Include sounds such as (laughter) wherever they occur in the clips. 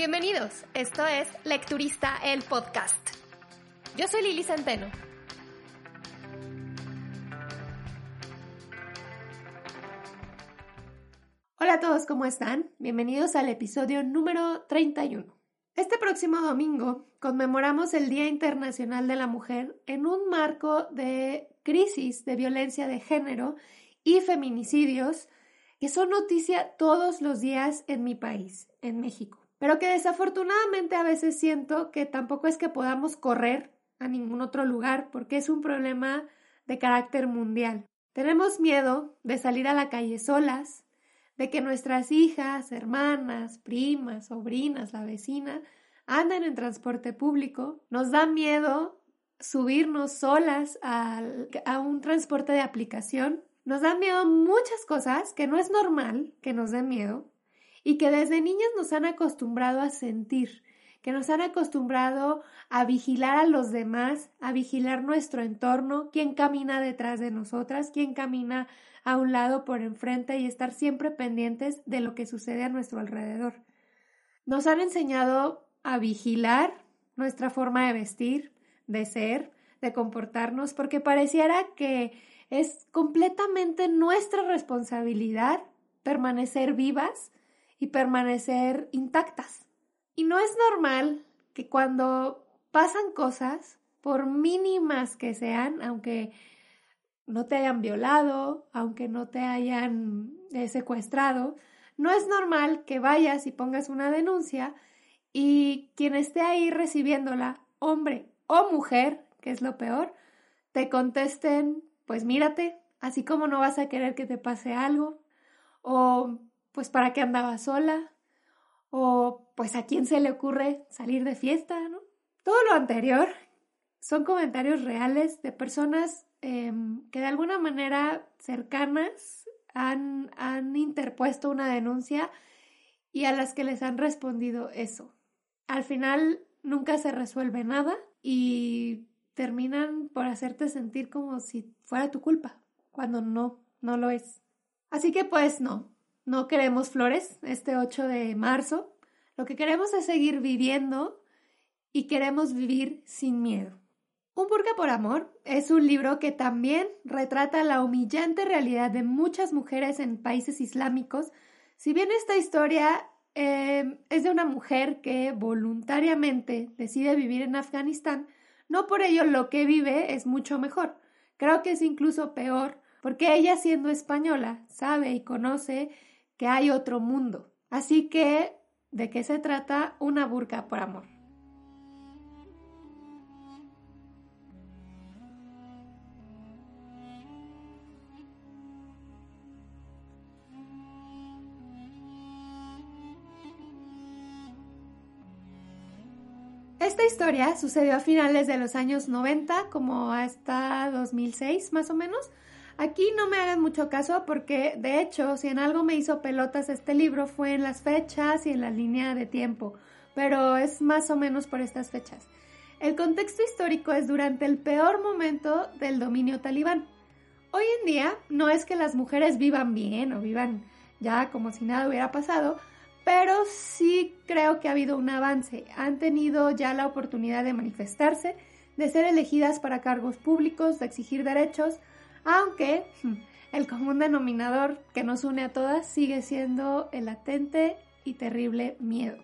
Bienvenidos, esto es Lecturista el Podcast. Yo soy Lili Centeno. Hola a todos, ¿cómo están? Bienvenidos al episodio número 31. Este próximo domingo conmemoramos el Día Internacional de la Mujer en un marco de crisis de violencia de género y feminicidios que son noticia todos los días en mi país, en México pero que desafortunadamente a veces siento que tampoco es que podamos correr a ningún otro lugar porque es un problema de carácter mundial. Tenemos miedo de salir a la calle solas, de que nuestras hijas, hermanas, primas, sobrinas, la vecina, anden en transporte público. Nos da miedo subirnos solas a, a un transporte de aplicación. Nos da miedo muchas cosas que no es normal que nos den miedo, y que desde niñas nos han acostumbrado a sentir, que nos han acostumbrado a vigilar a los demás, a vigilar nuestro entorno, quién camina detrás de nosotras, quién camina a un lado por enfrente y estar siempre pendientes de lo que sucede a nuestro alrededor. Nos han enseñado a vigilar nuestra forma de vestir, de ser, de comportarnos, porque pareciera que es completamente nuestra responsabilidad permanecer vivas y permanecer intactas. Y no es normal que cuando pasan cosas, por mínimas que sean, aunque no te hayan violado, aunque no te hayan eh, secuestrado, no es normal que vayas y pongas una denuncia y quien esté ahí recibiéndola, hombre o mujer, que es lo peor, te contesten, pues mírate, así como no vas a querer que te pase algo, o pues para qué andaba sola, o pues a quién se le ocurre salir de fiesta, ¿no? Todo lo anterior son comentarios reales de personas em, que de alguna manera cercanas han, han interpuesto una denuncia y a las que les han respondido eso. Al final nunca se resuelve nada y terminan por hacerte sentir como si fuera tu culpa, cuando no, no lo es. Así que pues no, no queremos flores este 8 de marzo. Lo que queremos es seguir viviendo y queremos vivir sin miedo. Un burka por amor es un libro que también retrata la humillante realidad de muchas mujeres en países islámicos. Si bien esta historia eh, es de una mujer que voluntariamente decide vivir en Afganistán, no por ello lo que vive es mucho mejor. Creo que es incluso peor porque ella siendo española sabe y conoce que hay otro mundo. Así que, ¿de qué se trata una burka por amor? Esta historia sucedió a finales de los años 90, como hasta 2006 más o menos, Aquí no me hagan mucho caso porque, de hecho, si en algo me hizo pelotas este libro fue en las fechas y en la línea de tiempo, pero es más o menos por estas fechas. El contexto histórico es durante el peor momento del dominio talibán. Hoy en día no es que las mujeres vivan bien o vivan ya como si nada hubiera pasado, pero sí creo que ha habido un avance. Han tenido ya la oportunidad de manifestarse, de ser elegidas para cargos públicos, de exigir derechos, aunque (laughs) el común denominador que nos une a todas sigue siendo el latente y terrible miedo.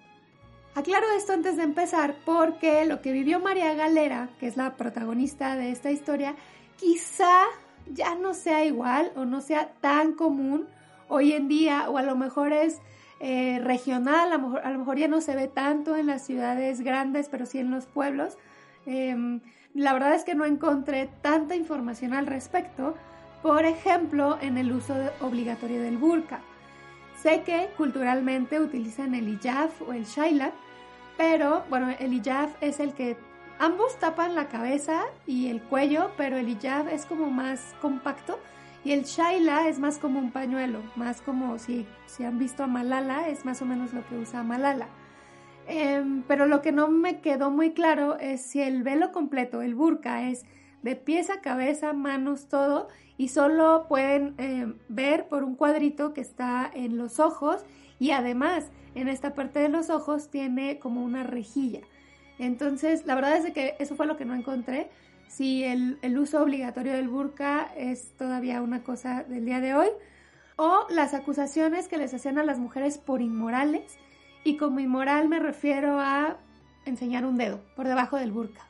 Aclaro esto antes de empezar porque lo que vivió María Galera, que es la protagonista de esta historia, quizá ya no sea igual o no sea tan común hoy en día o a lo mejor es eh, regional, a lo, mejor, a lo, mejor, ya no se ve tanto en las ciudades grandes, pero sí en los pueblos. Em, la verdad es que no encontré tanta información al respecto, por ejemplo, en el uso obligatorio del burka. Sé que culturalmente utilizan el hijab o el shaila, pero bueno, el hijab es el que ambos tapan la cabeza y el cuello, pero el hijab es como más compacto y el shaila es más como un pañuelo, más como si, si han visto a Malala, es más o menos lo que usa Malala. Em, pero lo que no me quedó muy claro es si el velo completo, el burka, es de pies a cabeza, manos, todo, y solo pueden em, ver por un cuadrito que está en los ojos y además en esta parte de los ojos tiene como una rejilla. Entonces, la verdad es que eso fue lo que no encontré. Si el, el uso obligatorio del burka es todavía una cosa del día de hoy, o las acusaciones que les hacían a las mujeres por inmorales, y como inmoral me refiero a enseñar un dedo por debajo del burka.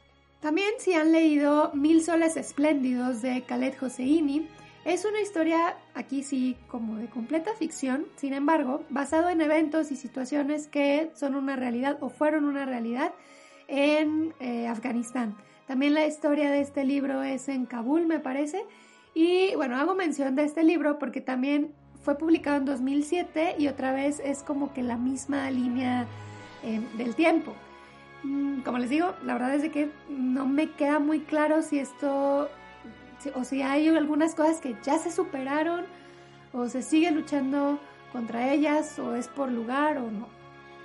También si han leído Mil soles espléndidos de Khaled Hosseini, es una historia aquí sí como de completa ficción, sin embargo, basado en eventos y situaciones que son una realidad o fueron una realidad en eh, Afganistán. También la historia de este libro es en Kabul, me parece. Y bueno, hago mención de este libro porque también fue publicado en 2007 y otra vez es como que la misma línea eh, del tiempo. Mm, como les digo, la verdad es de que no me queda muy claro si esto, o si hay algunas cosas que ya se superaron o se sigue luchando contra ellas o es por lugar o no.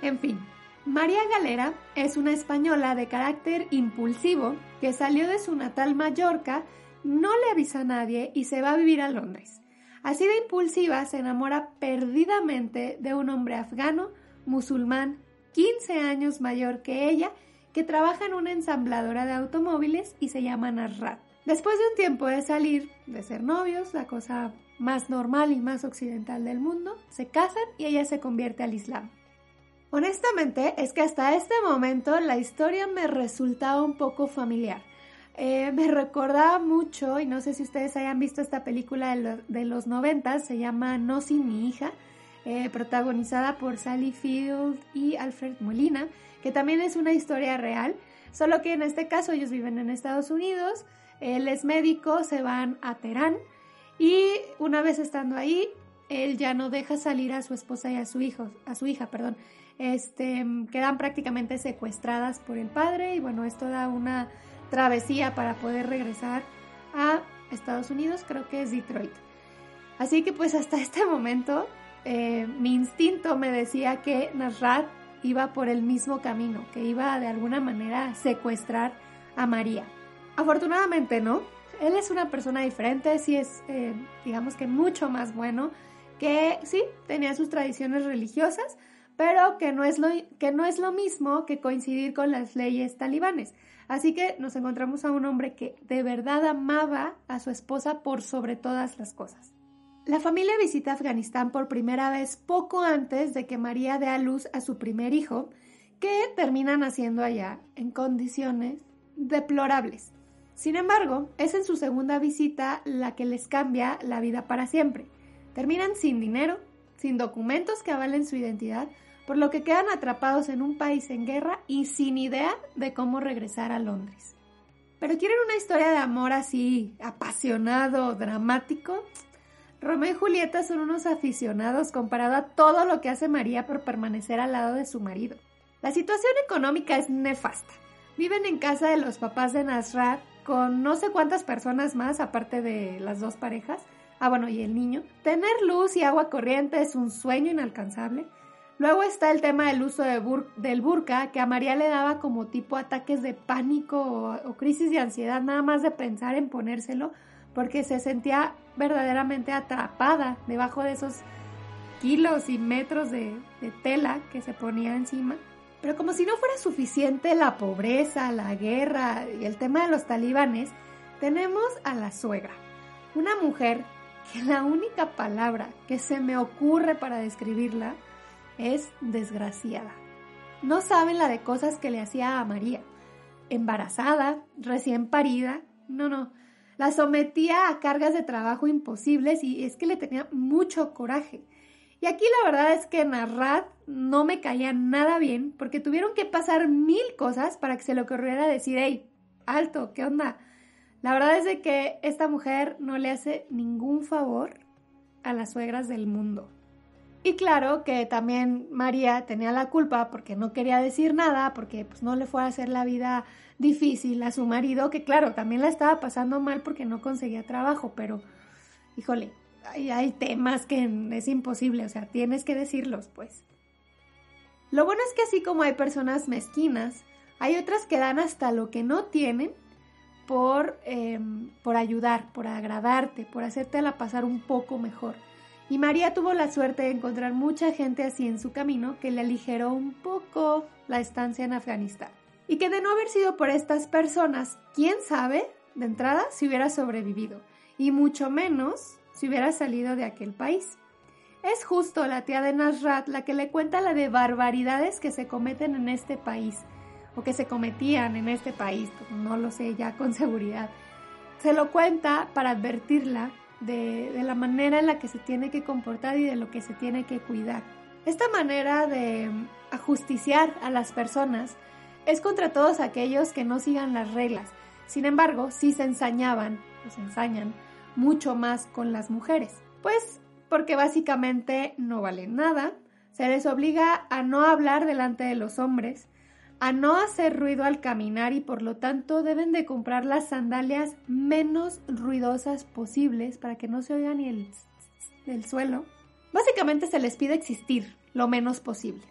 En fin, María Galera es una española de carácter impulsivo que salió de su natal Mallorca, no le avisa a nadie y se va a vivir a Londres. Así de impulsiva, se enamora perdidamente de un hombre afgano, musulmán, 15 años mayor que ella, que trabaja en una ensambladora de automóviles y se llama Narrat. Después de un tiempo de salir, de ser novios, la cosa más normal y más occidental del mundo, se casan y ella se convierte al Islam. Honestamente, es que hasta este momento la historia me resultaba un poco familiar. Eh, me (laughs) recordaba mucho, y no sé si ustedes hayan visto esta película de, los 90, se llama No sin mi hija, eh, protagonizada por Sally Field y Alfred Molina, que también es una historia real, solo que en este caso ellos viven en Estados Unidos, él es médico, se van a Teherán y una vez estando ahí, él ya no deja salir a su esposa y a su hijo, a su hija, perdón. Este, quedan prácticamente secuestradas por el padre y bueno, esto da una travesía para poder regresar a Estados Unidos, creo que es Detroit. Así que pues hasta este momento eh, mi instinto me decía que Nasrat iba por el mismo camino, que iba de alguna manera a secuestrar a María. Afortunadamente no, él es una persona diferente, sí es, eh, digamos que mucho más bueno, que sí, tenía sus tradiciones religiosas, pero que no, es lo, que no es lo mismo que coincidir con las leyes talibanes. Así que nos encontramos a un hombre que de verdad amaba a su esposa por sobre todas las cosas. La familia visita Afganistán por primera vez poco antes de que María dé a luz a su primer hijo, que termina naciendo allá en condiciones deplorables. Sin embargo, es en su segunda visita la que les cambia la vida para siempre. Terminan sin dinero, sin documentos que avalen su identidad, por lo que quedan atrapados en un país en guerra y sin idea de cómo regresar a Londres. Pero quieren una historia de amor así, apasionado, dramático. Romeo y Julieta son unos aficionados comparado a todo lo que hace María por permanecer al lado de su marido. La situación económica es nefasta. Viven en casa de los papás de Nasrat con no sé cuántas personas más aparte de las dos parejas. Ah, bueno, y el niño. Tener luz y agua corriente es un sueño inalcanzable. Luego está el tema del uso del burka, que a María le daba como tipo ataques de pánico o, crisis de ansiedad, nada más de pensar en ponérselo, porque se sentía verdaderamente atrapada debajo de esos kilos y metros de, tela que se ponía encima. Pero como si no fuera suficiente la pobreza, la guerra y el tema de los talibanes, tenemos a la suegra, una mujer que la única palabra que se me ocurre para describirla es desgraciada. No saben la de cosas que le hacía a María. Embarazada, recién parida, no, no. La sometía a cargas de trabajo imposibles y es que le tenía mucho coraje. Y aquí la verdad es que Narrat no me caía nada bien porque tuvieron que pasar mil cosas para que se le ocurriera decir, hey, alto, ¿qué onda? La verdad es de que esta mujer no le hace ningún favor a las suegras del mundo. Y claro que también María tenía la culpa porque no quería decir nada, porque pues, no le fue a hacer la vida difícil a su marido, que claro, también la estaba pasando mal porque no conseguía trabajo, pero híjole, hay, hay temas que es imposible, o sea, tienes que decirlos, pues. Lo bueno es que así como hay personas mezquinas, hay otras que dan hasta lo que no tienen por, em, por ayudar, por agradarte, por hacértela pasar un poco mejor. Y María tuvo la suerte de encontrar mucha gente así en su camino que le aligeró un poco la estancia en Afganistán. Y que de no haber sido por estas personas, quién sabe, de entrada, si hubiera sobrevivido. Y mucho menos si hubiera salido de aquel país. Es justo la tía de Nasrat la que le cuenta la de barbaridades que se cometen en este país, o que se cometían en este país, no lo sé ya con seguridad. Se lo cuenta para advertirla de, la manera en la que se tiene que comportar y de lo que se tiene que cuidar. Esta manera de ajusticiar a las personas es contra todos aquellos que no sigan las reglas. Sin embargo, sí se ensañaban, o se ensañan, mucho más con las mujeres. Pues porque básicamente no valen nada, se les obliga a no hablar delante de los hombres, a no hacer ruido al caminar y por lo tanto deben de comprar las sandalias menos ruidosas posibles para que no se oiga ni el, del suelo. Básicamente se les pide existir lo menos posible.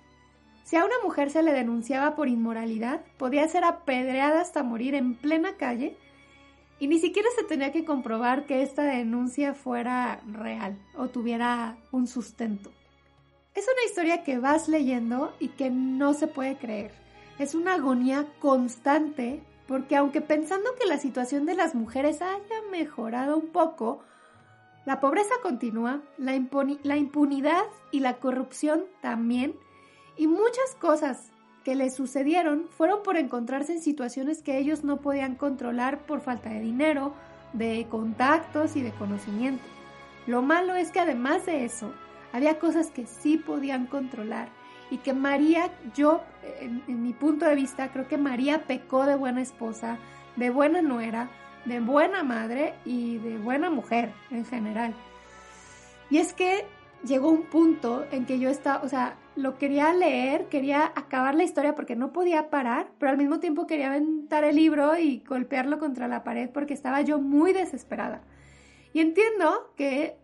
Si a una mujer se le denunciaba por inmoralidad, podía ser apedreada hasta morir en plena calle y ni siquiera se tenía que comprobar que esta denuncia fuera real o tuviera un sustento. Es una historia que vas leyendo y que no se puede creer es una agonía constante porque aunque pensando que la situación de las mujeres haya mejorado un poco, la pobreza continúa, la, impunidad y la corrupción también, y muchas cosas que les sucedieron fueron por encontrarse en situaciones que ellos no podían controlar por falta de dinero, de contactos y de conocimiento. Lo malo es que además de eso, había cosas que sí podían controlar y que María, yo, en, mi punto de vista, creo que María pecó de buena esposa, de buena nuera, de buena madre y de buena mujer en general. Y es que llegó un punto en que yo estaba, o sea, lo quería leer, quería acabar la historia porque no podía parar, pero al mismo tiempo quería aventar el libro y golpearlo contra la pared porque estaba yo muy desesperada. Y entiendo que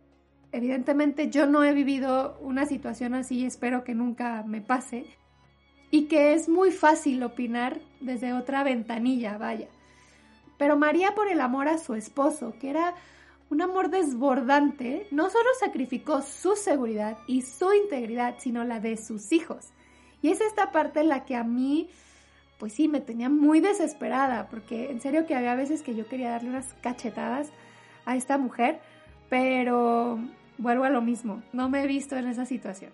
Evidentemente yo no he vivido una situación así y espero que nunca me pase. Y que es muy fácil opinar desde otra ventanilla, vaya. Pero María por el amor a su esposo, que era un amor desbordante, no solo sacrificó su seguridad y su integridad, sino la de sus hijos. Y es esta parte en la que a mí, pues sí, me tenía muy desesperada, porque en serio que había veces que yo quería darle unas cachetadas a esta mujer, pero vuelvo a lo mismo, no me he visto en esa situación.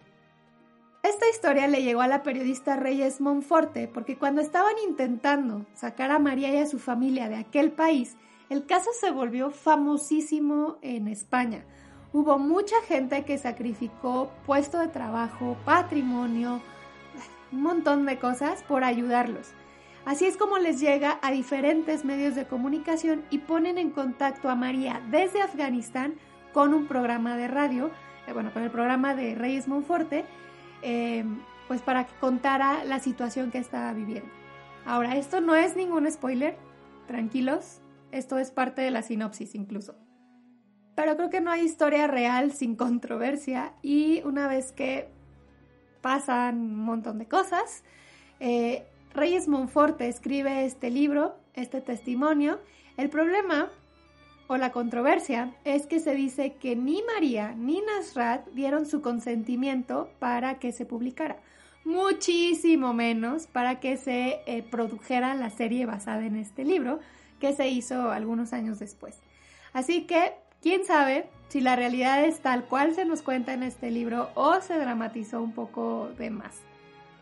Esta historia le llegó a la periodista Reyes Monforte porque cuando estaban intentando sacar a María y a su familia de aquel país, el caso se volvió famosísimo en España. Hubo mucha gente que sacrificó puesto de trabajo, patrimonio, un montón de cosas por ayudarlos. Así es como les llega a diferentes medios de comunicación y ponen en contacto a María desde Afganistán con un programa de radio, eh, bueno, con el programa de Reyes Monforte, eh, pues para que contara la situación que estaba viviendo. Ahora, esto no es ningún spoiler, tranquilos, esto es parte de la sinopsis incluso. Pero creo que no hay historia real sin controversia y una vez que pasan un montón de cosas, eh, Reyes Monforte escribe este libro, este testimonio. El problema o la controversia es que se dice que ni María ni Nasrat dieron su consentimiento para que se publicara, muchísimo menos para que se eh, produjera la serie basada en este libro que se hizo algunos años después. Así que, quién sabe si la realidad es tal cual se nos cuenta en este libro o se dramatizó un poco de más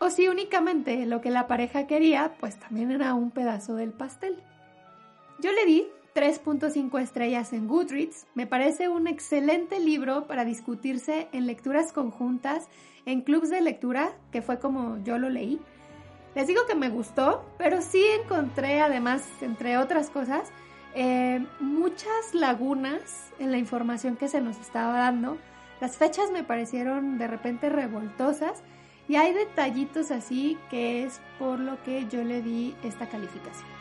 o si únicamente lo que la pareja quería, pues también era un pedazo del pastel. Yo le di 3.5 estrellas en Goodreads. Me parece un excelente libro para discutirse en lecturas conjuntas, en clubs de lectura, que fue como yo lo leí. Les digo que me gustó, pero sí encontré además, entre otras cosas, eh, muchas lagunas en la información que se nos estaba dando Las fechas me parecieron de repente revoltosas y hay detallitos así que es por lo que yo le di esta calificación.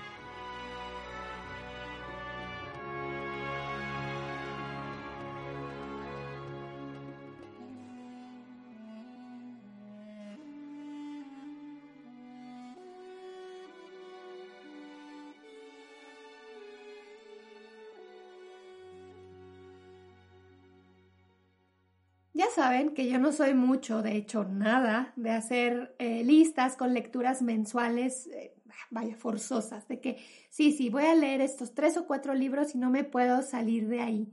Ya saben que yo no soy mucho, de hecho nada, de hacer eh, listas con lecturas mensuales, eh, vaya, forzosas, de que sí, sí, voy a leer estos tres o cuatro libros y no me puedo salir de ahí.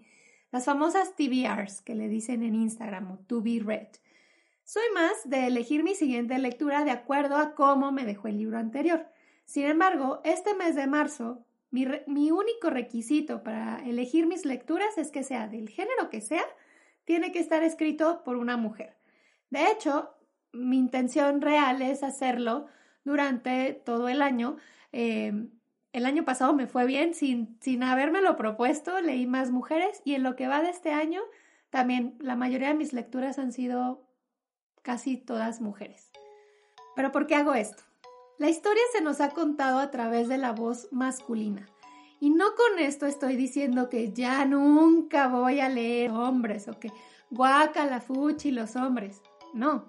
Las famosas TBRs que le dicen en Instagram o to be read. Soy más de elegir mi siguiente lectura de acuerdo a cómo me dejó el libro anterior. Sin embargo, este mes de marzo, mi, mi único requisito para elegir mis lecturas es que sea del género que sea, tiene que estar escrito por una mujer. De hecho, mi intención real es hacerlo durante todo el año. Eh, el año pasado me fue bien sin, sin habérmelo propuesto, leí más mujeres y en lo que va de este año también la mayoría de mis lecturas han sido casi todas mujeres. Pero ¿por qué hago esto? La historia se nos ha contado a través de la voz masculina. Y no con esto estoy diciendo que ya nunca voy a leer hombres o que guaca la fuchi los hombres. No.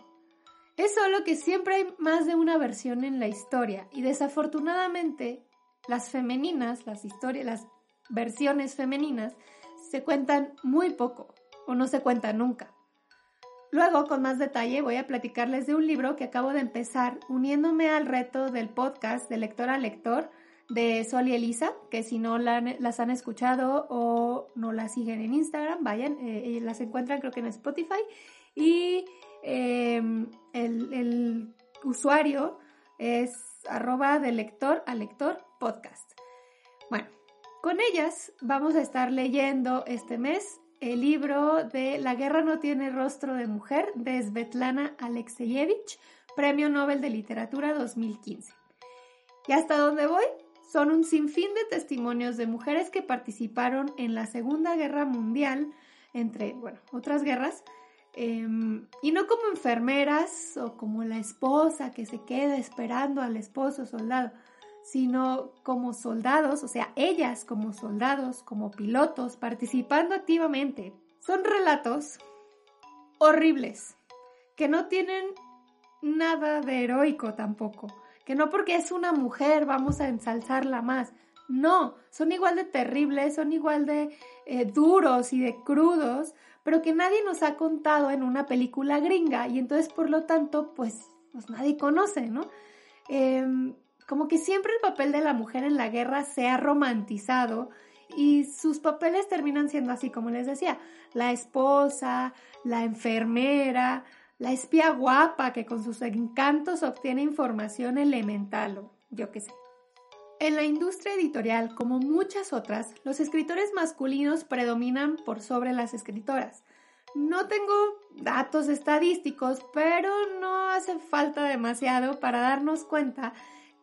Es solo que siempre hay más de una versión en la historia y desafortunadamente las femeninas, las historias, las versiones femeninas se cuentan muy poco o no se cuentan nunca. Luego, con más detalle, voy a platicarles de un libro que acabo de empezar uniéndome al reto del podcast de lector a lector de Sol y Elisa, que si no las han escuchado o no las siguen en Instagram, vayan, eh, las encuentran creo que en Spotify. Y em, el, usuario es arroba de lector a lector podcast. Bueno, con ellas vamos a estar leyendo este mes el libro de La guerra no tiene rostro de mujer de Svetlana Alexeyevich, Premio Nobel de Literatura 2015. ¿Y hasta dónde voy? Son un sinfín de testimonios de mujeres que participaron en la Segunda Guerra Mundial, entre, bueno, otras guerras, em, y no como enfermeras o como la esposa que se queda esperando al esposo soldado, sino como soldados, o sea, ellas como soldados, como pilotos, participando activamente. Son relatos horribles, que no tienen nada de heroico tampoco que no porque es una mujer vamos a ensalzarla más. No, son igual de terribles, son igual de eh, duros y de crudos, pero que nadie nos ha contado en una película gringa y entonces por lo tanto pues, pues nadie conoce, ¿no? Em, como que siempre el papel de la mujer en la guerra se ha romantizado y sus papeles terminan siendo así, como les decía, la esposa, la enfermera, la espía guapa que con sus encantos obtiene información elemental o yo qué sé. En la industria editorial, como muchas otras, los escritores masculinos predominan por sobre las escritoras. No tengo datos estadísticos, pero no hace falta demasiado para darnos cuenta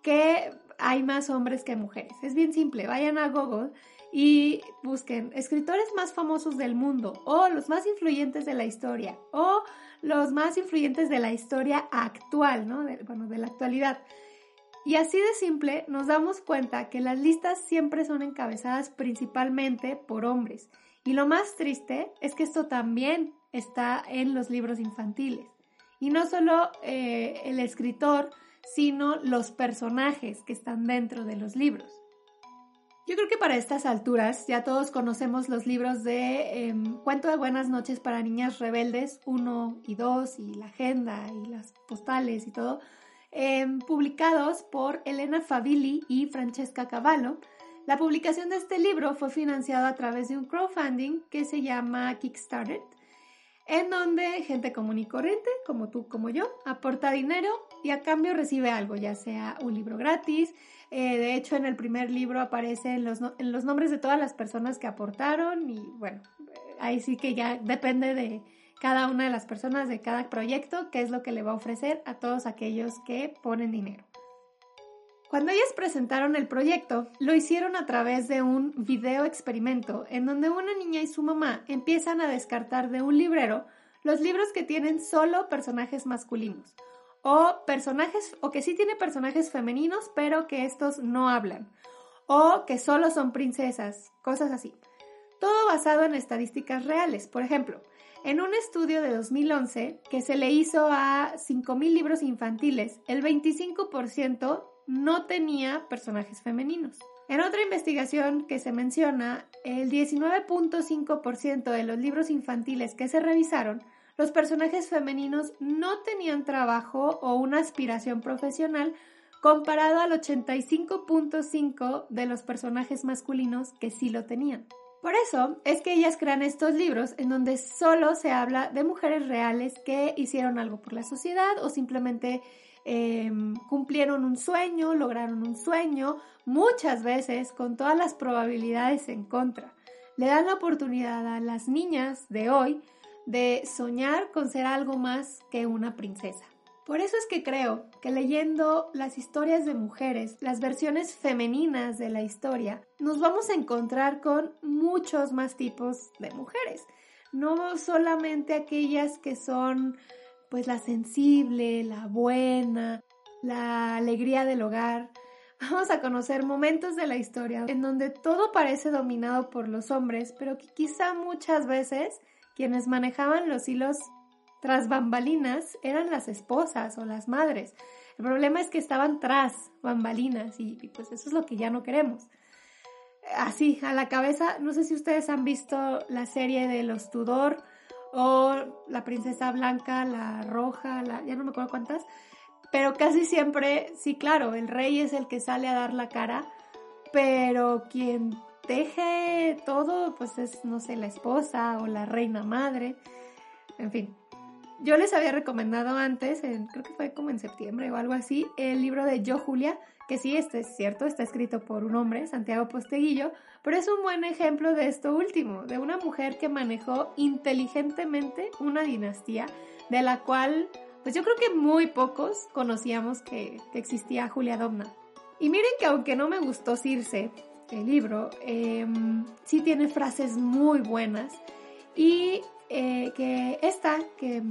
que hay más hombres que mujeres. Es bien simple, vayan a Google y busquen escritores más famosos del mundo o los más influyentes de la historia o los más influyentes de la historia actual, ¿no? bueno, de la actualidad. Y así de simple nos damos cuenta que las listas siempre son encabezadas principalmente por hombres. Y lo más triste es que esto también está en los libros infantiles. Y no solo eh, el escritor, sino los personajes que están dentro de los libros. Yo creo que para estas alturas ya todos conocemos los libros de em, Cuento de Buenas noches para Niñas Rebeldes 1 y 2 y la agenda y las postales y todo, em, publicados por Elena Favilli y Francesca Cavallo. La publicación de este libro fue financiado a través de un crowdfunding que se llama Kickstarter, en donde gente común y corriente, como tú, como yo, aporta dinero y a cambio recibe algo, ya sea un libro gratis, eh, de hecho, en el primer libro aparecen los, en los nombres de todas las personas que aportaron y bueno, ahí sí que ya depende de cada una de las personas de cada proyecto qué es lo que le va a ofrecer a todos aquellos que ponen dinero. Cuando ellas presentaron el proyecto, lo hicieron a través de un video experimento en donde una niña y su mamá empiezan a descartar de un librero los libros que tienen solo personajes masculinos o personajes o que sí tiene personajes femeninos, pero que estos no hablan o que solo son princesas, cosas así. Todo basado en estadísticas reales. Por ejemplo, en un estudio de 2011 que se le hizo a 5.000 libros infantiles, el 25% no tenía personajes femeninos. En otra investigación que se menciona, el 19.5% de los libros infantiles que se revisaron, los personajes femeninos no tenían trabajo o una aspiración profesional comparado al 85.5% de los personajes masculinos que sí lo tenían. Por eso es que ellas crean estos libros en donde solo se habla de mujeres reales que hicieron algo por la sociedad o simplemente Em, cumplieron un sueño, lograron un sueño, muchas veces con todas las probabilidades en contra. Le dan la oportunidad a las niñas de hoy de soñar con ser algo más que una princesa. Por eso es que creo que leyendo las historias de mujeres, las versiones femeninas de la historia, nos vamos a encontrar con muchos más tipos de mujeres. No solamente aquellas que son pues la sensible, la buena, la alegría del hogar. Vamos a conocer momentos de la historia en donde todo parece dominado por los hombres, pero que quizá muchas veces quienes manejaban los hilos tras bambalinas eran las esposas o las madres. El problema es que estaban tras bambalinas y, pues eso es lo que ya no queremos. Así, a la cabeza, no sé si ustedes han visto la serie de los Tudor, o la princesa blanca, la roja, la, ya no me acuerdo cuántas, pero casi siempre, sí, claro, el rey es el que sale a dar la cara, pero quien teje todo, pues es, no sé, la esposa o la reina madre, en fin. Yo les había recomendado antes, creo que fue como en septiembre o algo así, el libro de Yo Julia, que sí, este es cierto, está escrito por un hombre, Santiago Posteguillo, pero es un buen ejemplo de esto último, de una mujer que manejó inteligentemente una dinastía de la cual, pues yo creo que muy pocos conocíamos que, existía Julia Domna. Y miren que aunque no me gustó Circe, el libro, em, sí tiene frases muy buenas y eh, que esta que,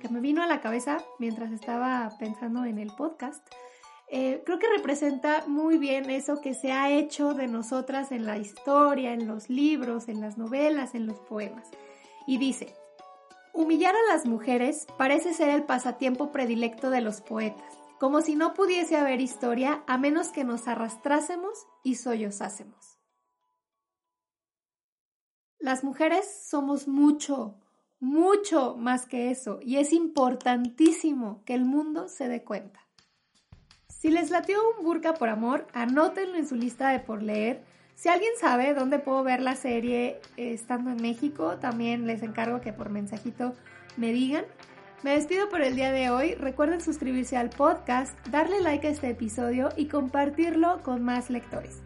que me vino a la cabeza mientras estaba pensando en el podcast, eh, creo que representa muy bien eso que se ha hecho de nosotras en la historia, en los libros, en las novelas, en los poemas. Y dice, humillar a las mujeres parece ser el pasatiempo predilecto de los poetas, como si no pudiese haber historia a menos que nos arrastrásemos y sollozásemos. Las mujeres somos mucho, mucho más que eso, y es importantísimo que el mundo se dé cuenta. Si les latió un burka por amor, anótenlo en su lista de por leer. Si alguien sabe dónde puedo ver la serie eh, estando en México, también les encargo que por mensajito me digan. Me despido por el día de hoy. Recuerden suscribirse al podcast, darle like a este episodio y compartirlo con más lectores.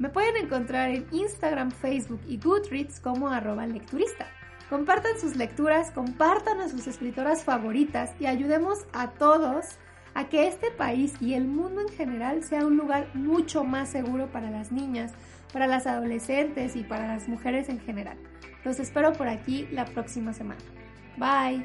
Me pueden encontrar en Instagram, Facebook y Goodreads como arroba lecturista. Compartan sus lecturas, compartan a sus escritoras favoritas y ayudemos a todos a que este país y el mundo en general sea un lugar mucho más seguro para las niñas, para las adolescentes y para las mujeres en general. Los espero por aquí la próxima semana. Bye.